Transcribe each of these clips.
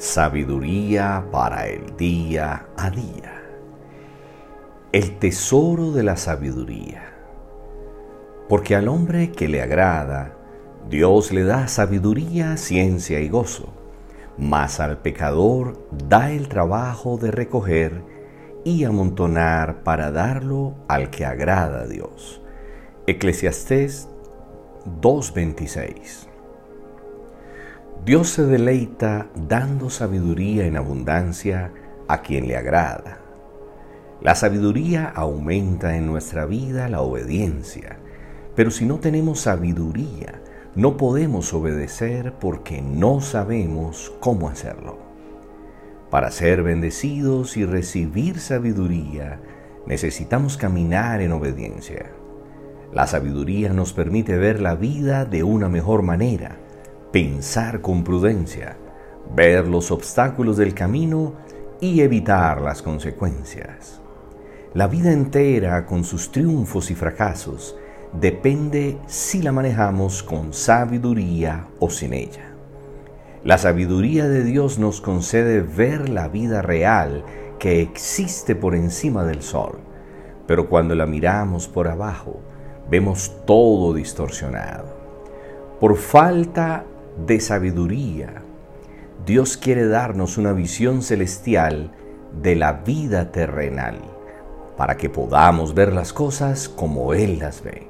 Sabiduría para el día a día. El tesoro de la sabiduría. Porque al hombre que le agrada, Dios le da sabiduría, ciencia y gozo, mas al pecador da el trabajo de recoger y amontonar para darlo al que agrada a Dios. Eclesiastés 2.26 Dios se deleita dando sabiduría en abundancia a quien le agrada. La sabiduría aumenta en nuestra vida la obediencia, pero si no tenemos sabiduría, no podemos obedecer porque no sabemos cómo hacerlo. Para ser bendecidos y recibir sabiduría, necesitamos caminar en obediencia. La sabiduría nos permite ver la vida de una mejor manera pensar con prudencia, ver los obstáculos del camino y evitar las consecuencias. La vida entera, con sus triunfos y fracasos, depende si la manejamos con sabiduría o sin ella. La sabiduría de Dios nos concede ver la vida real que existe por encima del sol, pero cuando la miramos por abajo, vemos todo distorsionado. Por falta de sabiduría. Dios quiere darnos una visión celestial de la vida terrenal para que podamos ver las cosas como Él las ve.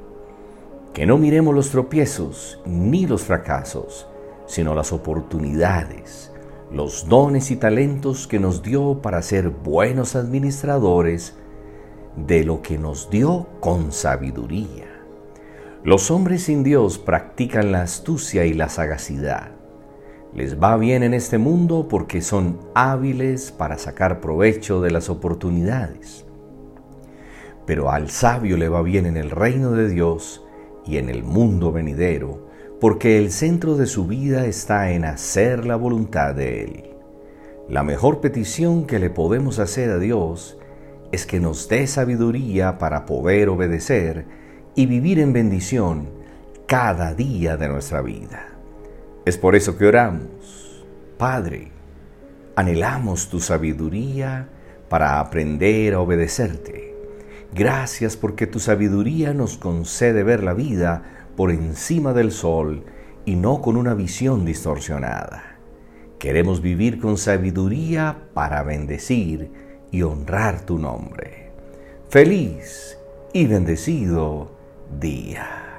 Que no miremos los tropiezos ni los fracasos, sino las oportunidades, los dones y talentos que nos dio para ser buenos administradores de lo que nos dio con sabiduría. Los hombres sin Dios practican la astucia y la sagacidad. Les va bien en este mundo porque son hábiles para sacar provecho de las oportunidades. Pero al sabio le va bien en el reino de Dios y en el mundo venidero, porque el centro de su vida está en hacer la voluntad de Él. La mejor petición que le podemos hacer a Dios es que nos dé sabiduría para poder obedecer y vivir en bendición cada día de nuestra vida. Es por eso que oramos, Padre, anhelamos tu sabiduría para aprender a obedecerte. Gracias porque tu sabiduría nos concede ver la vida por encima del sol y no con una visión distorsionada. Queremos vivir con sabiduría para bendecir y honrar tu nombre. Feliz y bendecido día.